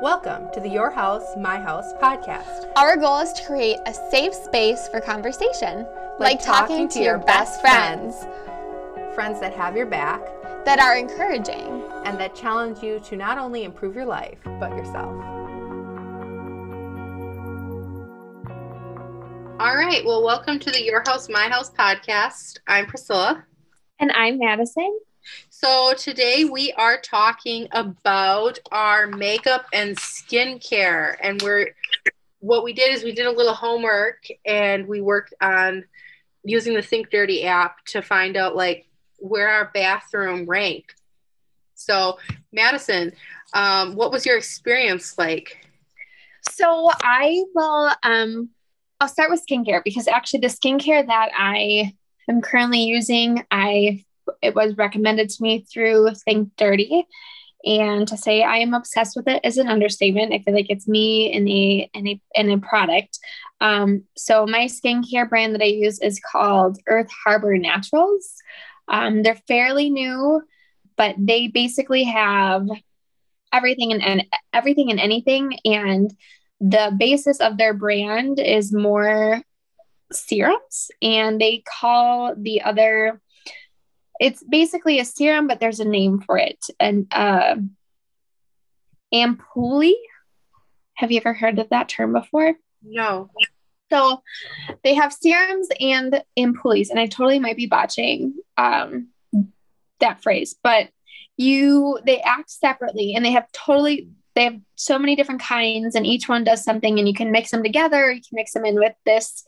Welcome to the Your House, My House podcast. Our goal is to create a safe space for conversation, like, talking, to your best friends, Friends that have your back that are encouraging. and that challenge you to not only improve your life, but yourself. All right. Well, welcome to the Your House, My House podcast. I'm Priscilla. And I'm Madison. So today we are talking about our makeup and skincare, and we're what we did is we did a little homework and we worked on using the Think Dirty app to find out like where our bathroom ranked. So Madison, um, what was your experience like? So I will um I'll start with skincare because actually the skincare that I am currently using, I it was recommended to me through Think Dirty. And to say I am obsessed with it is an understatement. I feel like it's me in a in a in a product. Um, so my skincare brand that I use is called Earth Harbor Naturals. Um, they're fairly new, but they basically have everything and, and everything and anything. And the basis of their brand is more serums, and they call the other it's basically a serum, but there's a name for it. And uh, ampoule. Have you ever heard of that term before? No. So they have serums and ampoules, and I totally might be botching um, that phrase, but you they act separately, and they have totally they have so many different kinds, and each one does something, and you can mix them together. You can mix them in with this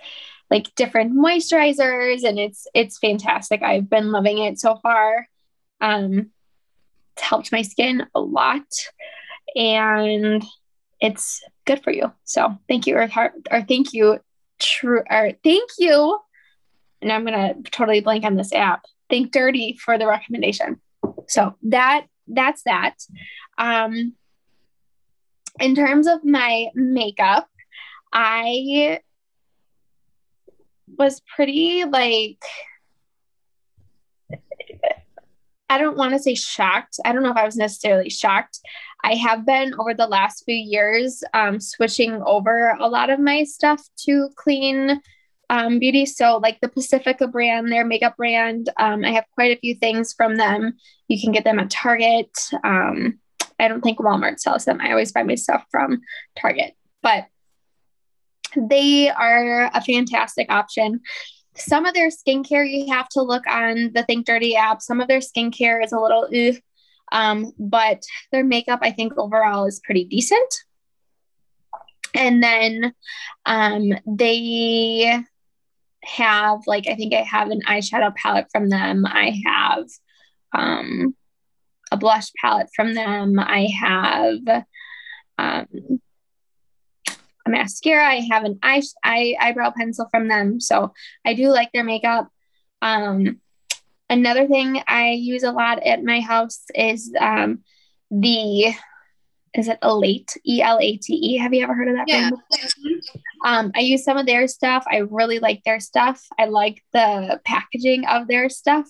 like different moisturizers and it's it's fantastic. I've been loving it so far. Um it's helped my skin a lot and it's good for you. So thank you Earth Heart or thank you true or thank you. And I'm gonna totally blank on this app. Think Dirty for the recommendation. So that that's that. Um in terms of my makeup, I was pretty like I don't want to say shocked. I don't know if I was necessarily shocked. I have been over the last few years um, switching over a lot of my stuff to clean um, beauty. So, like the Pacifica brand, their makeup brand, um, I have quite a few things from them. You can get them at Target. I don't think Walmart sells them. I always buy my stuff from Target. But they are a fantastic option. Some of their skincare you have to look on the Think Dirty app. Some of their skincare is a little, um, but their makeup I think overall is pretty decent. And then um, they have like I think I have an eyeshadow palette from them. I have um, a blush palette from them. I have um, a mascara. I have an eye, eye eyebrow pencil from them. So I do like their makeup. Um, another thing I use a lot at my house is um, the is it Elate E L A T E? Have you ever heard of that? Yeah. Um, I use some of their stuff. I really like their stuff. I like the packaging of their stuff.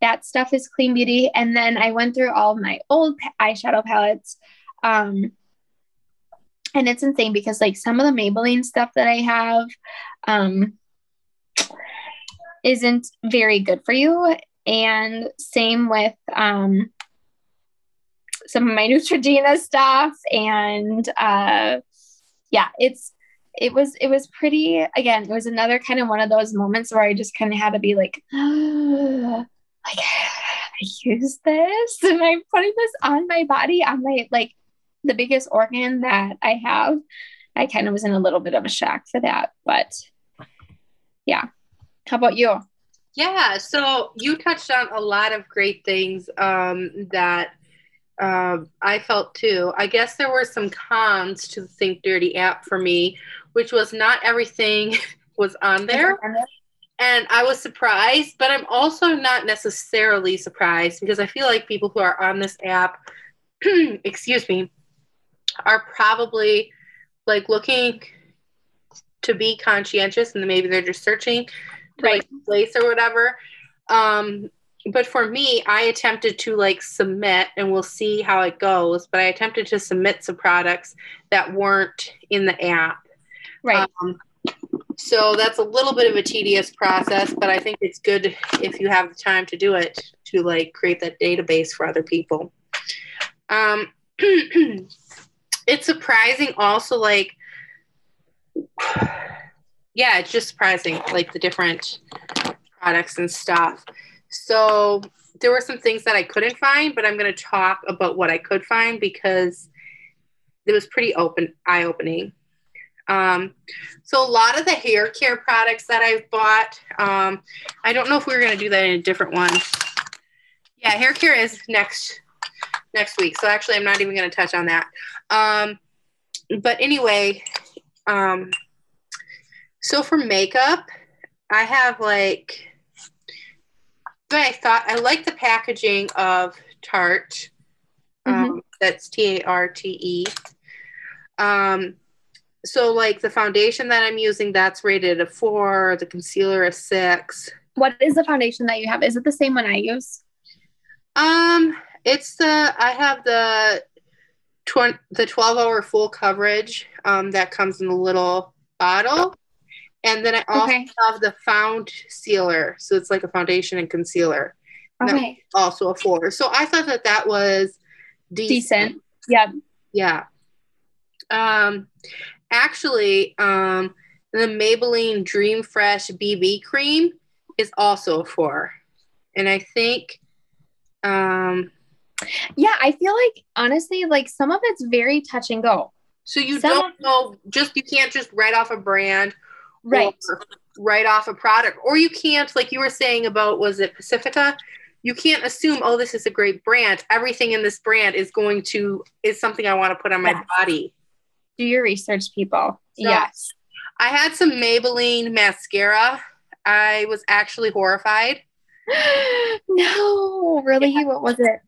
That stuff is clean beauty. And then I went through all my old eyeshadow palettes. Um, and it's insane because like some of the Maybelline stuff that I have um isn't very good for you and same with um some of my Neutrogena stuff and uh yeah it's it was it was pretty again it was another kind of one of those moments where I just kind of had to be like like I use this and I'm putting this on my body on my like the biggest organ that I have. I kind of was in a little bit of a shock for that, but yeah. How about you? Yeah, so you touched on a lot of great things um, that um, I felt too. I guess there were some cons to the Think Dirty app for me, which was not everything was on there. And I was surprised, but I'm also not necessarily surprised because I feel like people who are on this app, excuse me, are probably like looking to be conscientious and maybe they're just searching to Right. like place or whatever. Um, but for me, I attempted to like submit, and we'll see how it goes. But I attempted to submit some products that weren't in the app. Right. Um, so that's a little bit of a tedious process, but I think it's good if you have the time to do it to like create that database for other people. Um, it's surprising also like yeah, it's just surprising like the different products and stuff. So there were some things that I couldn't find, but I'm going to talk about what I could find because it was pretty open, eye opening. Um, so a lot of the hair care products that I've bought, um, I don't know if we are going to do that in a different one. Yeah, hair care is next next week. So actually, I'm not even going to touch on that. Um, but anyway, um, so for makeup, I have like but I thought I like the packaging of Tarte. Um, mm-hmm. That's T A R T E. Um, so like the foundation that I'm using, that's rated a four. The concealer a six. What is the foundation that you have? Is it the same one I use? Um, it's the I have the twenty the twelve hour full coverage. Um, that comes in a little bottle. And then I also okay. have the found sealer. So it's like a foundation and concealer. Okay. Also a four. So I thought that that was decent. decent. Yeah. Yeah. Um, actually, um, the Maybelline Dream Fresh BB cream is also a four. And I think, um, yeah, I feel like honestly, like some of it's very touch and go. So you some don't know, just you can't just write off a brand right write off a product or you can't like you were saying about was it pacifica you can't assume oh this is a great brand everything in this brand is going to is something i want to put on my yes. body do your research people. So, yes. I had some maybelline mascara. I was actually horrified. No really? Yeah. what was it?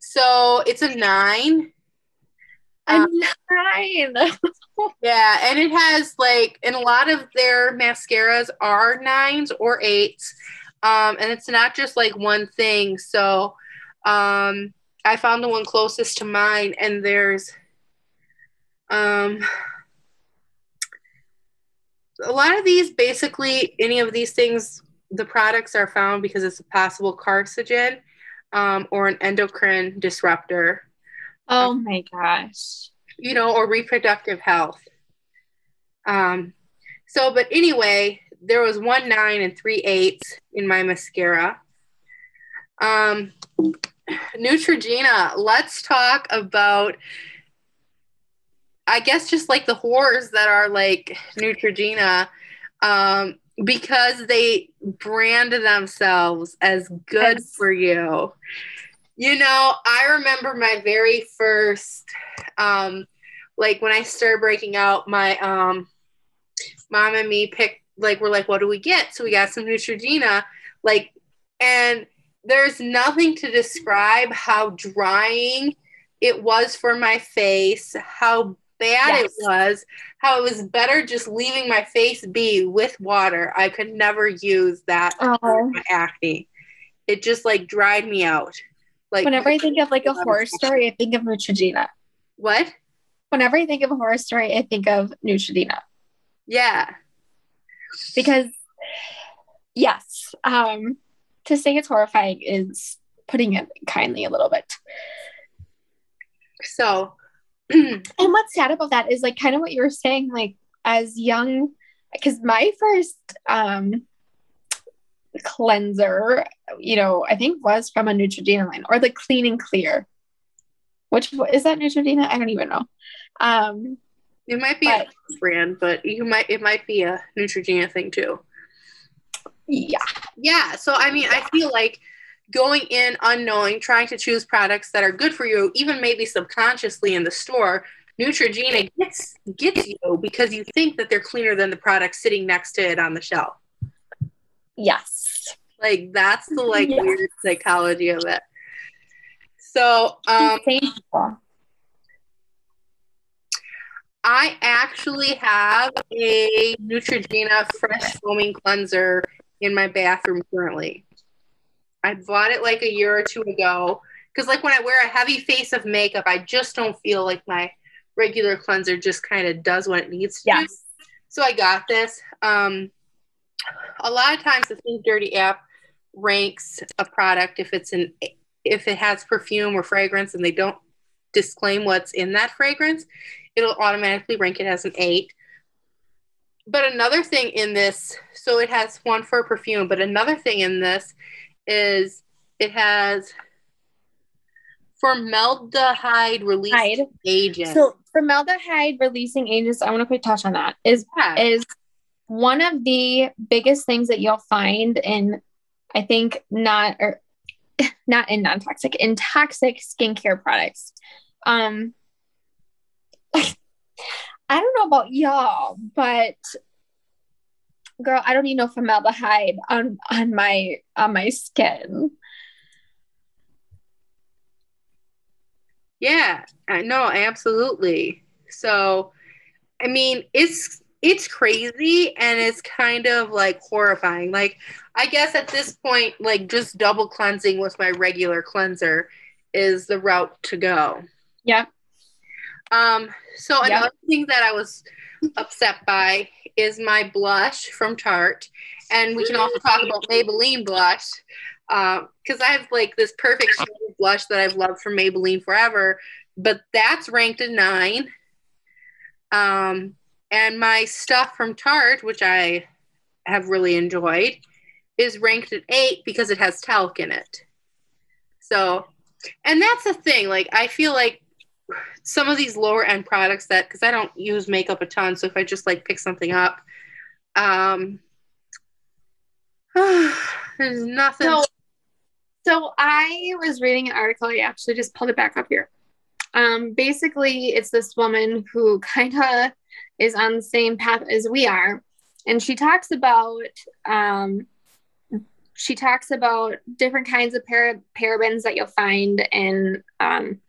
So it's a nine. A um, nine. yeah, and it has like, and a lot of their mascaras are nines or eights, um, and it's not just like one thing. So, um, I found the one closest to mine, and there's, um, a lot of these basically any of these things the products are found because it's a possible carcinogen um, or an endocrine disruptor Oh my gosh. You know, or reproductive health. Um, so, but anyway, there was one nine and three eights in my mascara. Um, Neutrogena, let's talk about, I guess, just like the horrors that are like Neutrogena, um, because they brand themselves as good yes. for you. You know, I remember my very first, um, like when I started breaking out, my um, mom and me picked, like, we're like, what do we get? So we got some Neutrogena, like, and there's nothing to describe how drying it was for my face, how bad yes. it was, how it was better just leaving my face be with water. I could never use that oh. for my acne. It just like dried me out. Like whenever I think of like a horror story, I think of Neutrogena. What? Whenever I think of a horror story, I think of Neutrogena. Yeah. Because yes, um, to say it's horrifying is putting it kindly a little bit. So, and what's sad about that is like kind of what you were saying, like as young, because my first um cleanser, you know, I think was from a Neutrogena line or the Clean and Clear. Which is that Neutrogena? I don't even know. Um, it might be but, a brand, but you might it might be a Neutrogena thing too. Yeah. Yeah. So I mean, I feel like going in unknowing, trying to choose products that are good for you, even maybe subconsciously in the store, Neutrogena gets gets you because you think that they're cleaner than the product sitting next to it on the shelf. Yes. Like that's the like yes. weird psychology of it. So um I actually have a Neutrogena fresh foaming cleanser in my bathroom currently. I bought it like a year or two ago because like when I wear a heavy face of makeup, I just don't feel like my regular cleanser just kind of does what it needs to yes. do. So I got this. Um, a lot of times the Think Dirty app ranks a product if it's an if it has perfume or fragrance and they don't disclaim what's in that fragrance, it'll automatically rank it as an eight. But another thing in this, so it has one for perfume, but another thing in this is it has formaldehyde releasing agents. So formaldehyde releasing agents, I want to quick touch on that. Is yeah. is one of the biggest things that you'll find in I think not or not in non-toxic, in toxic skincare products. Um I don't know about y'all, but girl, I don't need no formaldehyde on on my on my skin. Yeah, no, absolutely. So, I mean, it's it's crazy and it's kind of like horrifying. Like, I guess at this point, like just double cleansing with my regular cleanser is the route to go. Yeah. Um, so yep. another thing that I was upset by is my blush from Tarte. And we can also talk about Maybelline blush because uh, I have like this perfect blush that I've loved from Maybelline forever, but that's ranked a nine. Um, and my stuff from Tarte, which I have really enjoyed, is ranked at eight because it has talc in it. So, and that's the thing. Like, I feel like some of these lower end products that because I don't use makeup a ton, so if I just like pick something up, um, there's nothing. So, so I was reading an article. I actually just pulled it back up here. Um, basically, it's this woman who kind of is on the same path as we are, and she talks about um, she talks about different kinds of par- parabens that you'll find in um,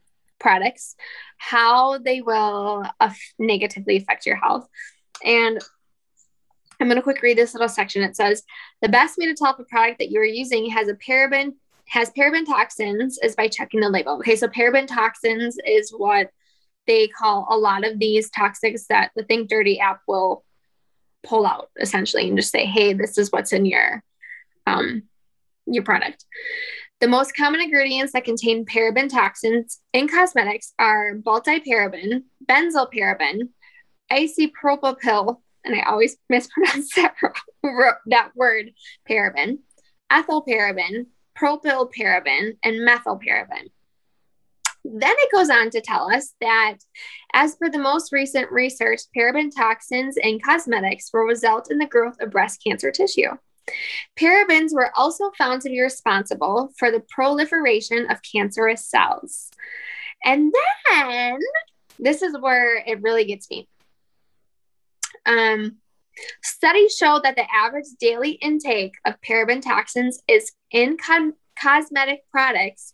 products, how they will uh, negatively affect your health. And I'm going to quick read this little section. It says the best way to tell if a product that you're using has a paraben has paraben toxins is by checking the label. Okay, so paraben toxins is what they call a lot of these toxics that the Think Dirty app will pull out essentially and just say, hey, this is what's in your um your product. The most common ingredients that contain paraben toxins in cosmetics are multi-paraben, isopropyl, and I always mispronounce that, that word, paraben, ethylparaben, propylparaben, and methylparaben. Then it goes on to tell us that, as per the most recent research, paraben toxins in cosmetics will result in the growth of breast cancer tissue. Parabens were also found to be responsible for the proliferation of cancerous cells. And then this is where it really gets me. Um, studies show that the average daily intake of paraben toxins is in co- cosmetic products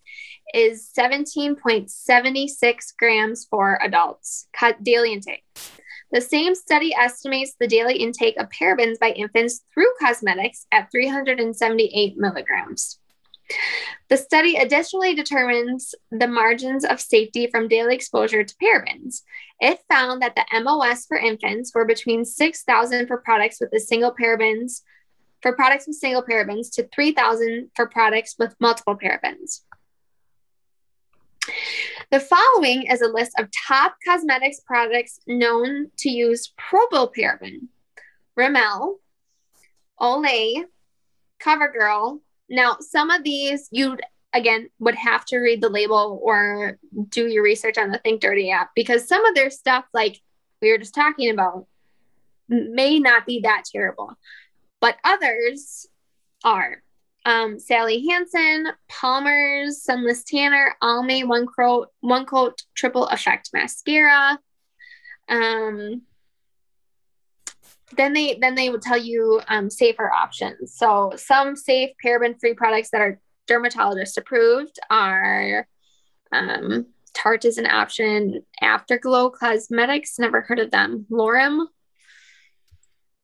is 17.76 grams for adults daily intake. The same study estimates the daily intake of parabens by infants through cosmetics at 378 milligrams. The study additionally determines the margins of safety from daily exposure to parabens. It found that the MOS for infants were between 6,000 for products with a single parabens, for products with single parabens, to 3,000 for products with multiple parabens. The following is a list of top cosmetics products known to use propylparaben. Rimmel, Olay, CoverGirl. Now, some of these you again would have to read the label or do your research on the Think Dirty app because some of their stuff, like we were just talking about, may not be that terrible, but others are um, Sally Hansen, Palmer's Sunless Tanner, Almay One Coat One Coat Triple Effect Mascara. Um, then they then they would tell you um, safer options. So some safe paraben free products that are dermatologist approved are um, Tarte is an option. Afterglow Cosmetics, never heard of them. Lorem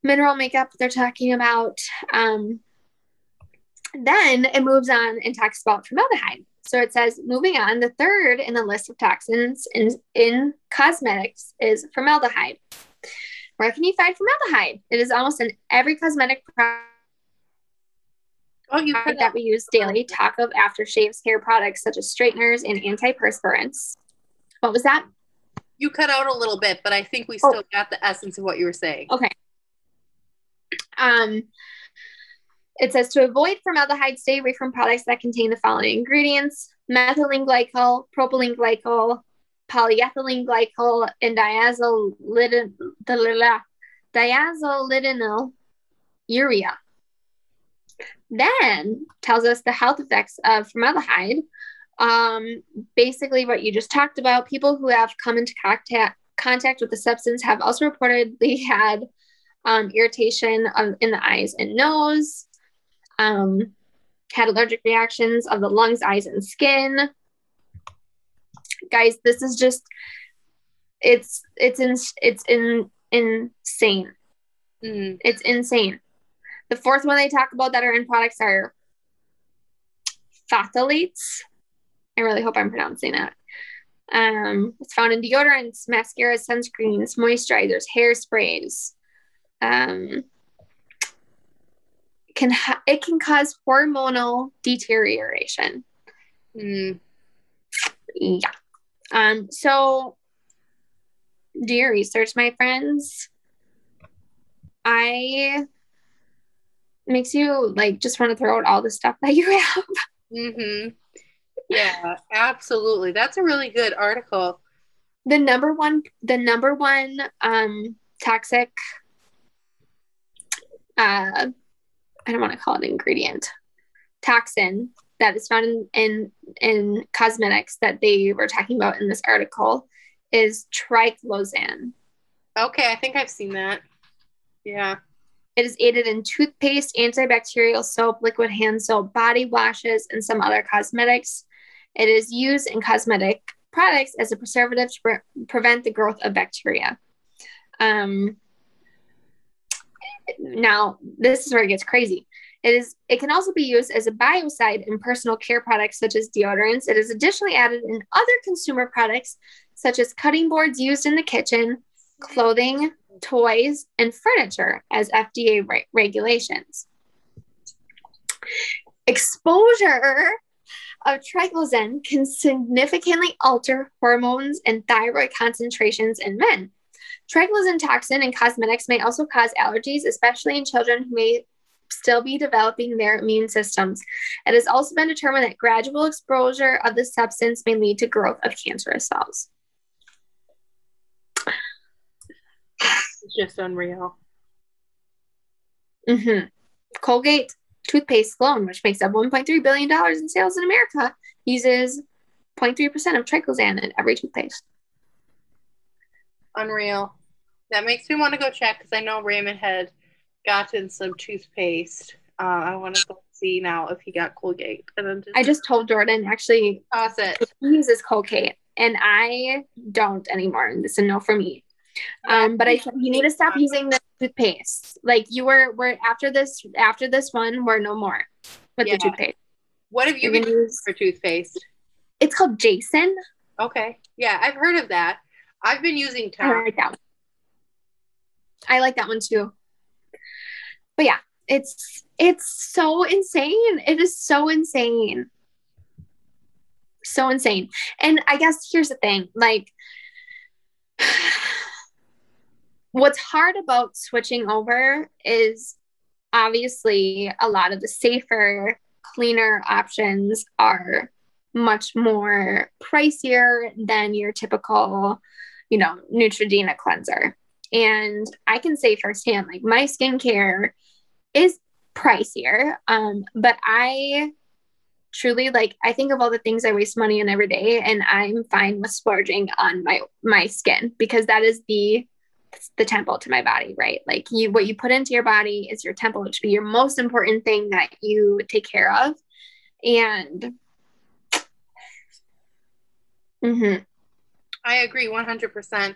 mineral makeup they're talking about. Um, then it moves on and talks about formaldehyde. So it says, moving on, the third in the list of toxins in, in cosmetics is formaldehyde. Where can you find formaldehyde? It is almost in every cosmetic product oh, you that, that we use daily. Talk of aftershaves, hair products such as straighteners and antiperspirants. What was that? You cut out a little bit, but I think we still oh. got the essence of what you were saying. Okay. Um, it says to avoid formaldehyde, stay away from products that contain the following ingredients methylene glycol, propylene glycol, polyethylene glycol, and diazolidinyl urea. Then tells us the health effects of formaldehyde. Um, basically, what you just talked about people who have come into contact, contact with the substance have also reportedly had um, irritation of, in the eyes and nose, um, had allergic reactions of the lungs, eyes, and skin. Guys, this is just it's it's in it's in insane. Mm. It's insane. The fourth one they talk about that are in products are phthalates. I really hope I'm pronouncing that. Um, it's found in deodorants, mascaras, sunscreens, moisturizers, hairsprays, um, can ha- it can cause hormonal deterioration. Mm. Yeah. Um. So, do your research, my friends. I makes you like just want to throw out all the stuff that you have. Mm-hmm. Yeah, absolutely. That's a really good article. The number one, the number one um, toxic uh, I don't want to call it an ingredient, toxin that is found in, in, in cosmetics that they were talking about in this article is triclosan. Okay, I think I've seen that. Yeah. It is aided in toothpaste, antibacterial soap, liquid hand soap, body washes, and some other cosmetics. It is used in cosmetic products as a preservative to pre- prevent the growth of bacteria. Um, now, this is where it gets crazy. It is it can also be used as a biocide in personal care products such as deodorants. It is additionally added in other consumer products such as cutting boards used in the kitchen, clothing, toys, and furniture as FDA re- regulations. Exposure of triclosan can significantly alter hormones and thyroid concentrations in men. Triclosan toxin in cosmetics may also cause allergies, especially in children who may still be developing their immune systems. It has also been determined that gradual exposure of the substance may lead to growth of cancerous cells. It's just unreal. Mm-hmm. Colgate toothpaste alone, which makes up $1.3 billion in sales in America, uses 0.3% of triclosan in every toothpaste. Unreal. That makes me want to go check because I know Raymond had gotten some toothpaste. Uh, I want to go see now if he got Colgate. And then just... I just told Jordan actually. Toss it. He uses Colgate, and I don't anymore. And this is a no for me. Um, but I said you need to stop using the toothpaste. Like you were, we're after this, after this one, we're no more with yeah. the toothpaste. What have you been using for toothpaste? It's called Jason. Okay. Yeah, I've heard of that. I've been using. I like that. I like that one too. But yeah, it's it's so insane. It is so insane. So insane. And I guess here's the thing, like what's hard about switching over is obviously a lot of the safer, cleaner options are much more pricier than your typical you know, Neutrogena cleanser. And I can say firsthand, like my skincare is pricier. Um, but I truly like I think of all the things I waste money on every day and I'm fine with splurging on my my skin because that is the the temple to my body, right? Like you what you put into your body is your temple, which should be your most important thing that you take care of. And mm-hmm. I agree 100%.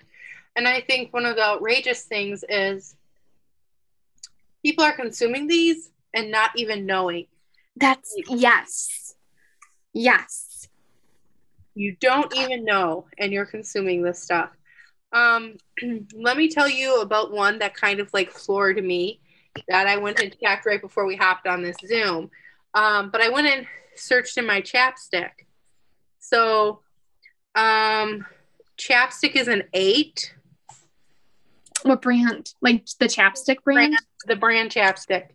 And I think one of the outrageous things is people are consuming these and not even knowing. That's yes. Yes. You don't even know, and you're consuming this stuff. Um, let me tell you about one that kind of like floored me that I went and checked right before we hopped on this Zoom. Um, but I went and searched in my chapstick. So, um, chapstick is an eight. What brand? Like the chapstick brand? brand the brand chapstick.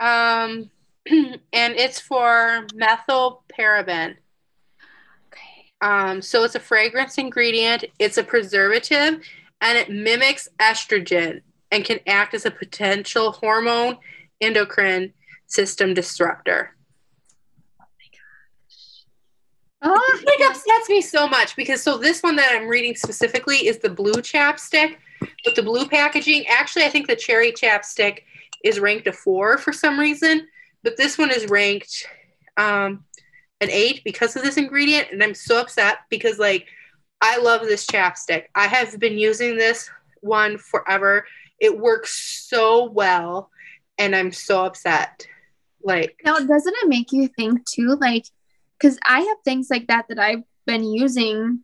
Um, and it's for methyl paraben. Okay. Um, so it's a fragrance ingredient, it's a preservative, and it mimics estrogen and can act as a potential hormone endocrine system disruptor. Oh, it upsets me so much because so this one that I'm reading specifically is the blue chapstick with the blue packaging. Actually, I think the cherry chapstick is ranked a four for some reason, but this one is ranked um, an eight because of this ingredient, and I'm so upset because like I love this chapstick. I have been using this one forever. It works so well, and I'm so upset. Like now, doesn't it make you think too? Like, because I have things like that that I've been using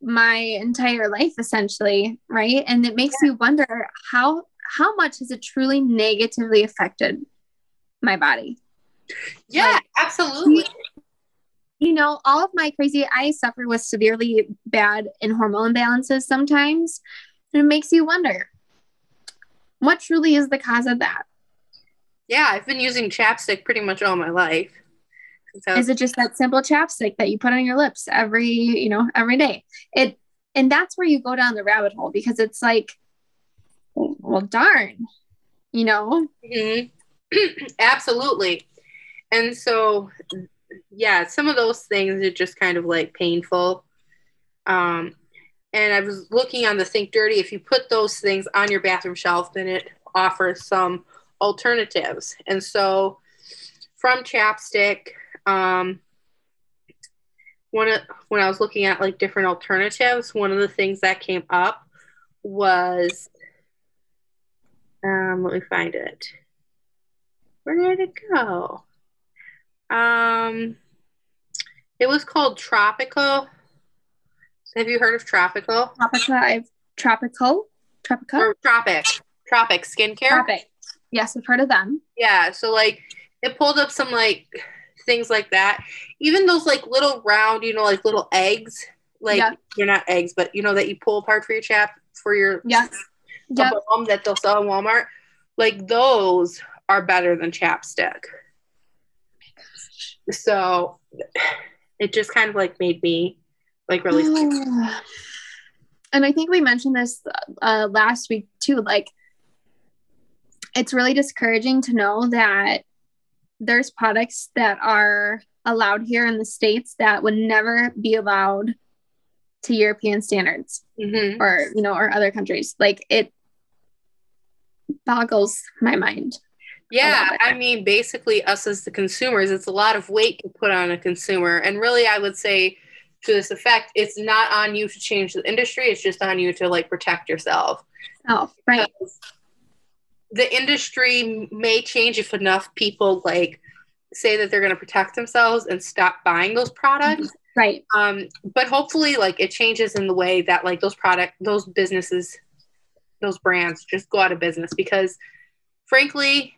my entire life essentially, right? And it makes yeah. me wonder how how much has it truly negatively affected my body? Yeah, like, absolutely. You know, all of my crazy, I suffer with severely bad and hormone imbalances sometimes. And it makes you wonder what truly is the cause of that? Yeah, I've been using chapstick pretty much all my life. So. Is it just that simple chapstick that you put on your lips every, you know, every day? It and that's where you go down the rabbit hole because it's like well, darn, you know? Mm-hmm. Absolutely. And so, yeah, some of those things are just kind of like painful. Um, and I was looking on the Think Dirty. If you put those things on your bathroom shelf, then it offers some alternatives. And so, from chapstick, um, one of, when I was looking at like different alternatives, one of the things that came up was um, let me find it. Where did it go? Um, it was called Tropical. Have you heard of Tropical? Tropical. I've Tropical. Tropical. Or Tropic. Tropic skincare. Tropic. Yes, I've heard of them. Yeah. So like it pulled up some like things like that. Even those like little round, you know, like little eggs. Like yeah. you're not eggs, but you know that you pull apart for your chap for your yeah balm that they'll sell in Walmart, like those are better than chapstick. So it just kind of like made me like really and I think we mentioned this uh, last week too. Like, it's really discouraging to know that there's products that are allowed here in the states that would never be allowed to European standards mm-hmm. or you know or other countries. Like it boggles my mind. Yeah, I mean, basically, us as the consumers, it's a lot of weight to put on a consumer. And really, I would say to this effect, it's not on you to change the industry, it's just on you to like protect yourself. Oh, right. Because the industry may change if enough people like say that they're going to protect themselves and stop buying those products. Right. Um, but hopefully, like it changes in the way that like those product, those businesses those brands just go out of business because frankly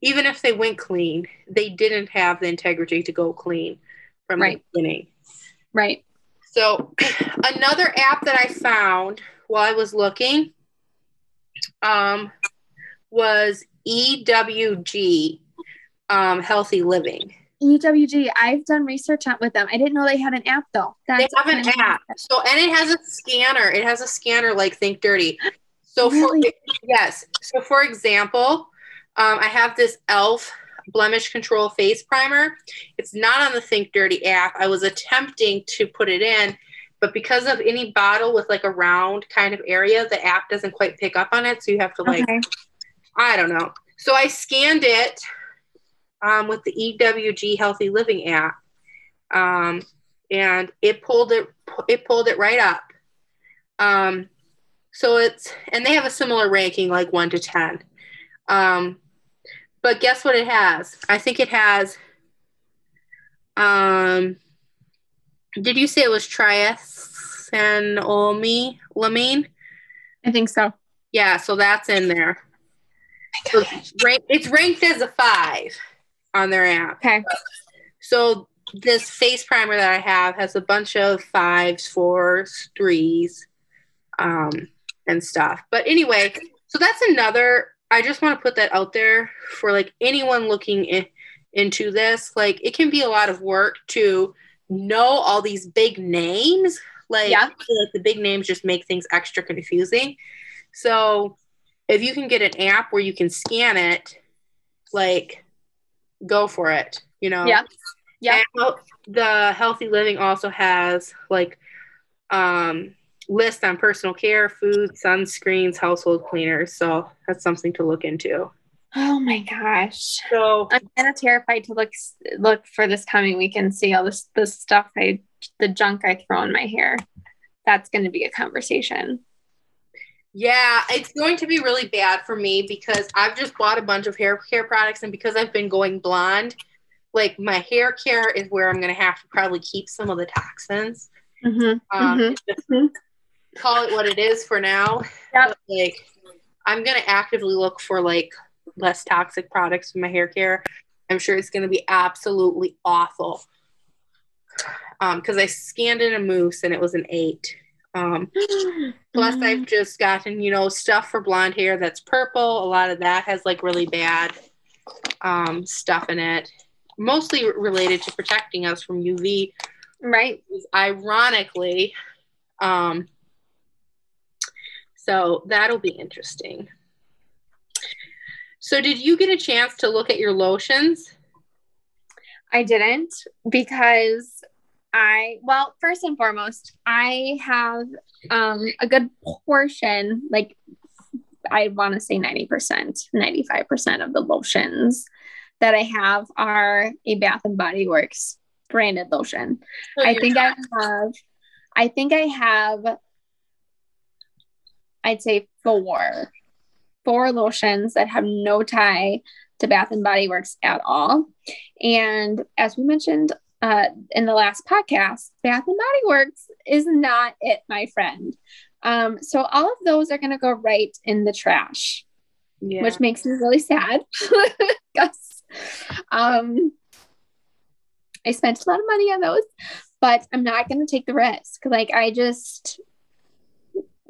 even if they went clean they didn't have the integrity to go clean from right. the beginning right so another app that i found while i was looking um, was ewg um, healthy living EWG. I've done research on with them. I didn't know they had an app though. That's they have an app. So and it has a scanner. It has a scanner like Think Dirty. So really? for yes. So for example, um, I have this Elf blemish control face primer. It's not on the Think Dirty app. I was attempting to put it in, but because of any bottle with like a round kind of area, the app doesn't quite pick up on it. So you have to like, okay. I don't know. So I scanned it um, with the EWG Healthy Living app, um, and it pulled it it pulled it right up. Um, so it's and they have a similar ranking, like one to ten. Um, but guess what it has? I think it has. Um, did you say it was triethanolamine? I think so. Yeah, so that's in there. So it's, ranked, it's ranked as a five on their app. Okay. So this face primer that I have has a bunch of fives, fours, threes, um, and stuff. But anyway, so that's another. I just want to put that out there for like anyone looking in, into this. Like, it can be a lot of work to know all these big names. Like, Yeah. like the big names just make things extra confusing. So, if you can get an app where you can scan it, like, go for it. You know. Yeah. Yeah. And the healthy living also has like um list on personal care, food, sunscreens, household cleaners. So that's something to look into. Oh my gosh. So I'm kind of terrified to look look for this coming week and see all this this stuff I the junk I throw in my hair. That's going to be a conversation. yeah, it's going to be really bad for me because I've just bought a bunch of hair care products and because I've been going blonde, like my hair care is where I'm gonna have to probably keep some of the toxins. Mm-hmm. Um, Mhm. just Mhm. call it what it is for now. Yep. But, like I'm gonna actively look for like less toxic products for my hair care. I'm sure it's gonna be absolutely awful. Um, because I scanned in a mousse and it was an eight. Um, plus Mm-hmm. I've just gotten, you know, stuff for blonde hair that's purple. A lot of that has like really bad um stuff in it. Mostly related to protecting us from UV right. ironically. Um, so that'll be interesting. So, did you get a chance to look at your lotions? I didn't because I well, first and foremost, I have um a good portion, like I want to say 90%, 95% of the lotions that I have are a Bath and Body Works branded lotion. I think I have I think I have I'd say four four lotions that have no tie to Bath and Body Works at all. And as we mentioned uh, in the last podcast, Bath and Body Works is not it, my friend. Um, so all of those are going to go right in the trash, yeah. which makes me really sad. Because um, I spent a lot of money on those, but I'm not going to take the risk. Like I just,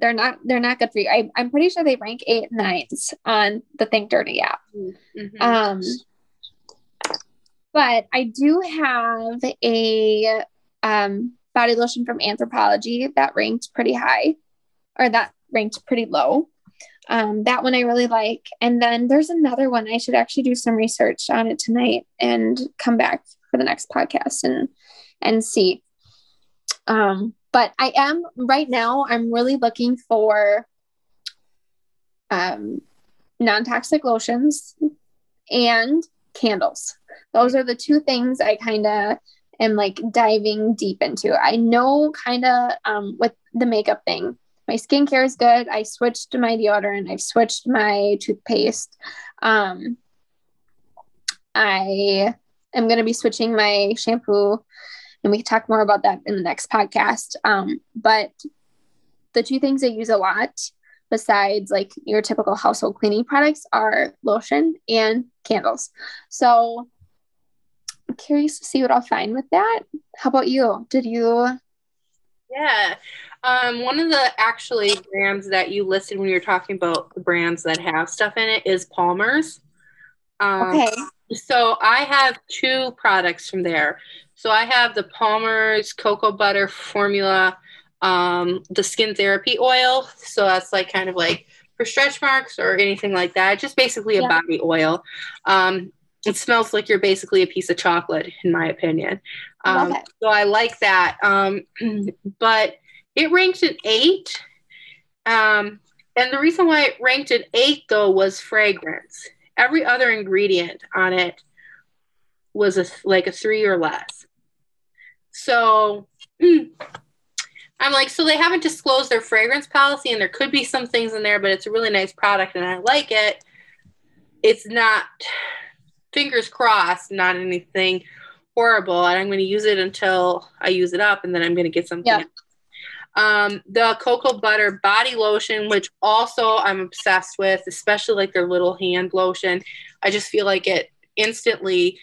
they're not they're not good for you. I, I'm pretty sure they rank eight and on the Think Dirty app. Mhm. Um, but I do have a um, body lotion from Anthropologie that ranked pretty high, or that ranked pretty low. Um, that one I really like. And then there's another one. I should actually do some research on it tonight and come back for the next podcast and and see. Um, but I am right now. I'm really looking for um, non-toxic lotions and candles. Those are the two things I kind of am like diving deep into. I know kind of um, with the makeup thing, my skincare is good. I switched my deodorant. I've switched my toothpaste. Um, I am going to be switching my shampoo, and we can talk more about that in the next podcast. Um, but the two things I use a lot besides like your typical household cleaning products are lotion and candles. So I'm curious to see what I'll find with that. How about you? Did you? Yeah. Um, one of the actually brands that you listed when you were talking about the brands that have stuff in it is Palmer's. Um, Okay. So I have two products from there. So I have the Palmer's cocoa butter formula, um, the skin therapy oil. So that's like kind of like for stretch marks or anything like that. Just basically a Yeah. body oil. Um, it smells like you're basically a piece of chocolate, in my opinion. Um, so I like that. Um, but it ranked an eight. Um, and the reason why it ranked an eight though was fragrance. Every other ingredient on it was a, like a three or less. So I'm like, so they haven't disclosed their fragrance policy, and there could be some things in there, but it's a really nice product, and I like it. It's not fingers crossed, not anything horrible. And I'm going to use it until I use it up, and then I'm going to get something. Yeah. Um, the cocoa butter body lotion, which also I'm obsessed with, especially like their little hand lotion. I just feel like it instantly.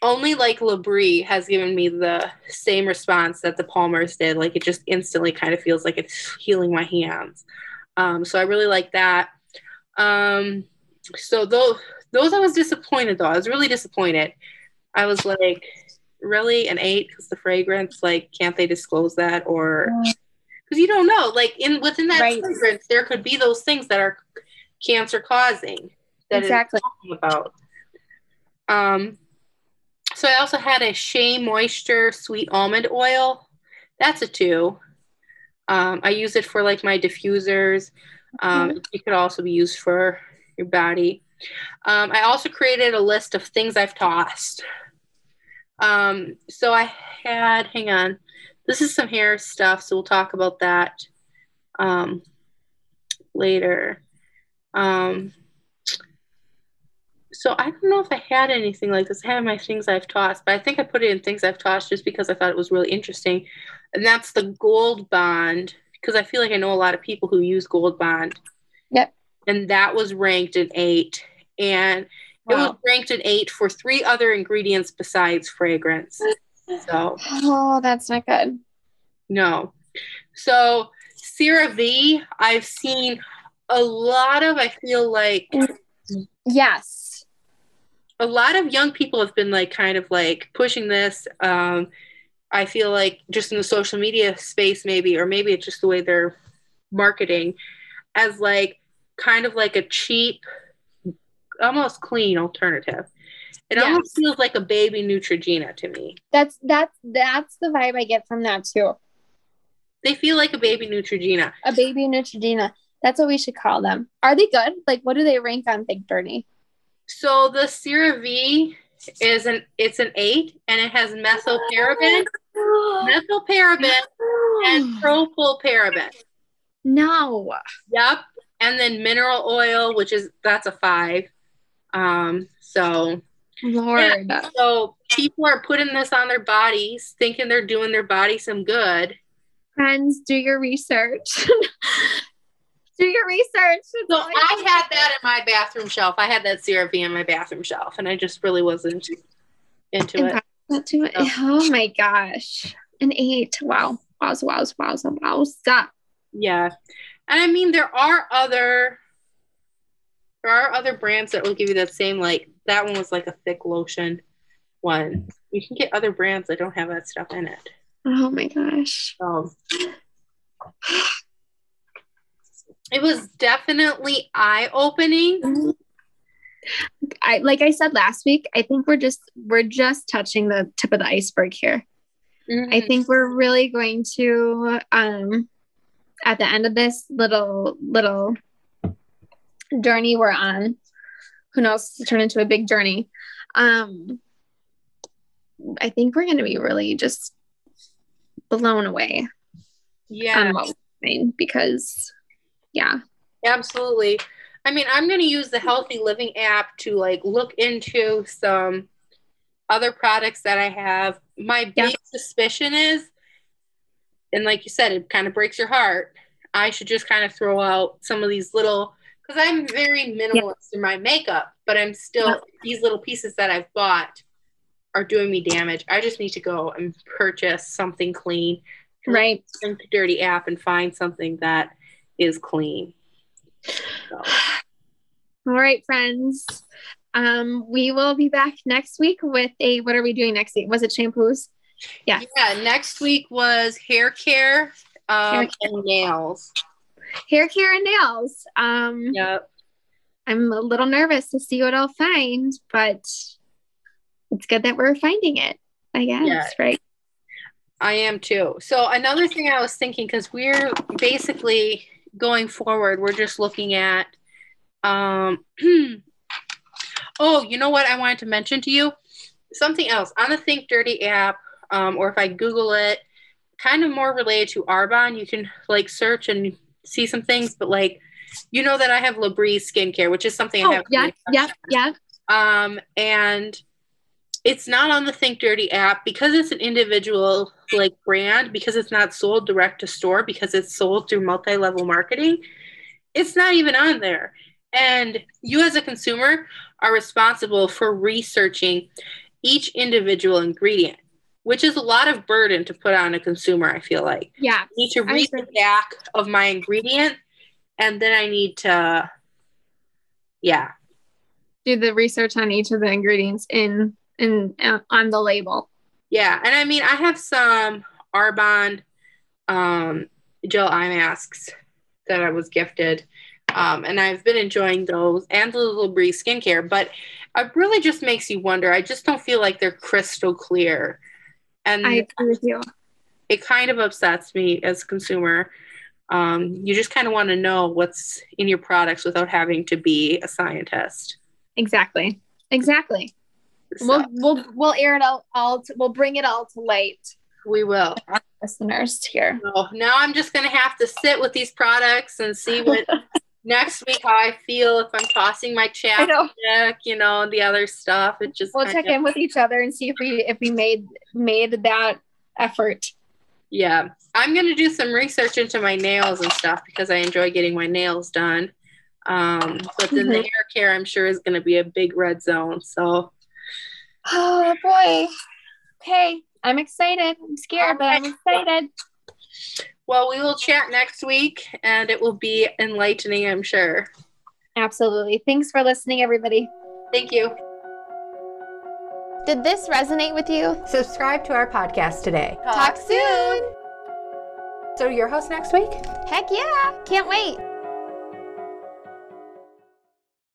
Only like Labrie has given me the same response that the Palmers did. Like it just instantly kind of feels like it's healing my hands. Um, so I really like that. Um, so those those I was disappointed though. I was really disappointed. I was like, really an eight because the fragrance, like, can't they disclose that or because you don't know, like in within that Right. fragrance, there could be those things that are cancer causing. That Exactly. talking about. Um, so I also had a Shea Moisture Sweet Almond Oil. That's a two. Um, I use it for like my diffusers. Um, It could also be used for your body. Um, I also created a list of things I've tossed. Um, so I had, hang on, this is some hair stuff, so we'll talk about that um, later. So I don't know if I had anything like this. I had my things I've tossed, but I think I put it in things I've tossed just because I thought it was really interesting. And that's the gold bond, because I feel like I know a lot of people who use gold bond. Yep. And that was ranked an eight. And it was ranked an eight for three other ingredients besides fragrance. So Oh, that's not good. no. So CeraVe, I've seen a lot of, I feel like Yes. A lot of young people have been like kind of like pushing this. Um, I feel like just in the social media space, maybe, or maybe it's just the way they're marketing as like kind of like a cheap, almost clean alternative. It Yes. almost feels like a baby Neutrogena to me. That's that's that's the vibe I get from that too. They feel like a baby Neutrogena. A baby Neutrogena. That's what we should call them. Are they good? Like, what do they rank on Think Dirty? So the CeraVe is an it's an eight, and it has methylparaben, methylparaben, and propylparaben. no. Yep. And then mineral oil, which is that's a five. Um, so Lord. so people are putting this on their bodies, thinking they're doing their body some good. Friends, do your research. do your research. So I had that in my bathroom shelf. I had that CeraVe in my bathroom shelf, and I just really wasn't into it. Much. Oh. My gosh. An eight. Wow. Wowza, wowza, wowza, wowza. Yeah. And I mean there are other there are other brands that will give you that same like that one was like a thick lotion one. You can get other brands that don't have that stuff in it. Oh my gosh. So it was definitely eye opening. I like I said last week, I think we're just we're just touching the tip of the iceberg here. I think we're really going to um at the end of this little little journey we're on, who knows to turn into a big journey. Um I think we're gonna be really just blown away yeah, because yeah. absolutely. I mean, I'm going to use the Healthy Living app to like look into some other products that I have. My Yeah. big suspicion is, and like you said, it kind of breaks your heart. I should just kind of throw out some of these little, because I'm very minimalist in my makeup, but I'm still, Yeah. these little pieces that I've bought are doing me damage. I just need to go and purchase something clean. Right. Into Dirty app and find something that is clean. So. All right, friends. Um, we will be back next week with a what are we doing next week? Was it shampoos? Yeah. Yeah, next week was hair care um, Hair and nails. Hair care and nails. Um, Yep. I'm a little nervous to see what I'll find, but it's good that we're finding it, I guess, Yeah. right? I am too. So another thing I was thinking because we're basically going forward, we're just looking at. Um, oh, you know what I wanted to mention to you? Something else on the Think Dirty app, um, or if I Google it, kind of more related to Arbonne. You can like search and see some things, but like, you know that I have Labrie skincare, which is something I Oh, have. yeah, yeah, yeah. Um, and it's not on the Think Dirty app because it's an individual like brand, because it's not sold direct to store, because it's sold through multi level marketing. It's not even on there. And you, as a consumer, are responsible for researching each individual ingredient, which is a lot of burden to put on a consumer, I feel like. Yeah. I need to read the back of my ingredient and then I need to, yeah. Do the research on each of the ingredients in in uh, on the label. Yeah, and I mean, I have some Arbonne um, gel eye masks that I was gifted, um, and I've been enjoying those and the Little Breeze skincare. But it really just makes you wonder. I just don't feel like they're crystal clear, and I agree with you. It kind of upsets me as a consumer. Um, you just kind of want to know what's in your products without having to be a scientist. Exactly. Exactly. So. We'll we'll we'll air it all, all to, we'll bring it all to light. We will. Listeners here. So now I'm just gonna have to sit with these products and see what next week how I feel if I'm tossing my chapstick, you know, the other stuff. It just we'll check of, in with each other and see if we if we made made that effort. Yeah. I'm gonna do some research into my nails and stuff because I enjoy getting my nails done. Um, but then mm-hmm. the hair care I'm sure is gonna be a big red zone. So Oh boy. Okay. I'm excited. I'm scared, but I'm excited. Well, we will chat next week and it will be enlightening, I'm sure. Absolutely. Thanks for listening, everybody. Thank you. Did this resonate with you? Subscribe to our podcast today. Talk, Talk soon. So, your host next week? Heck yeah. Can't wait.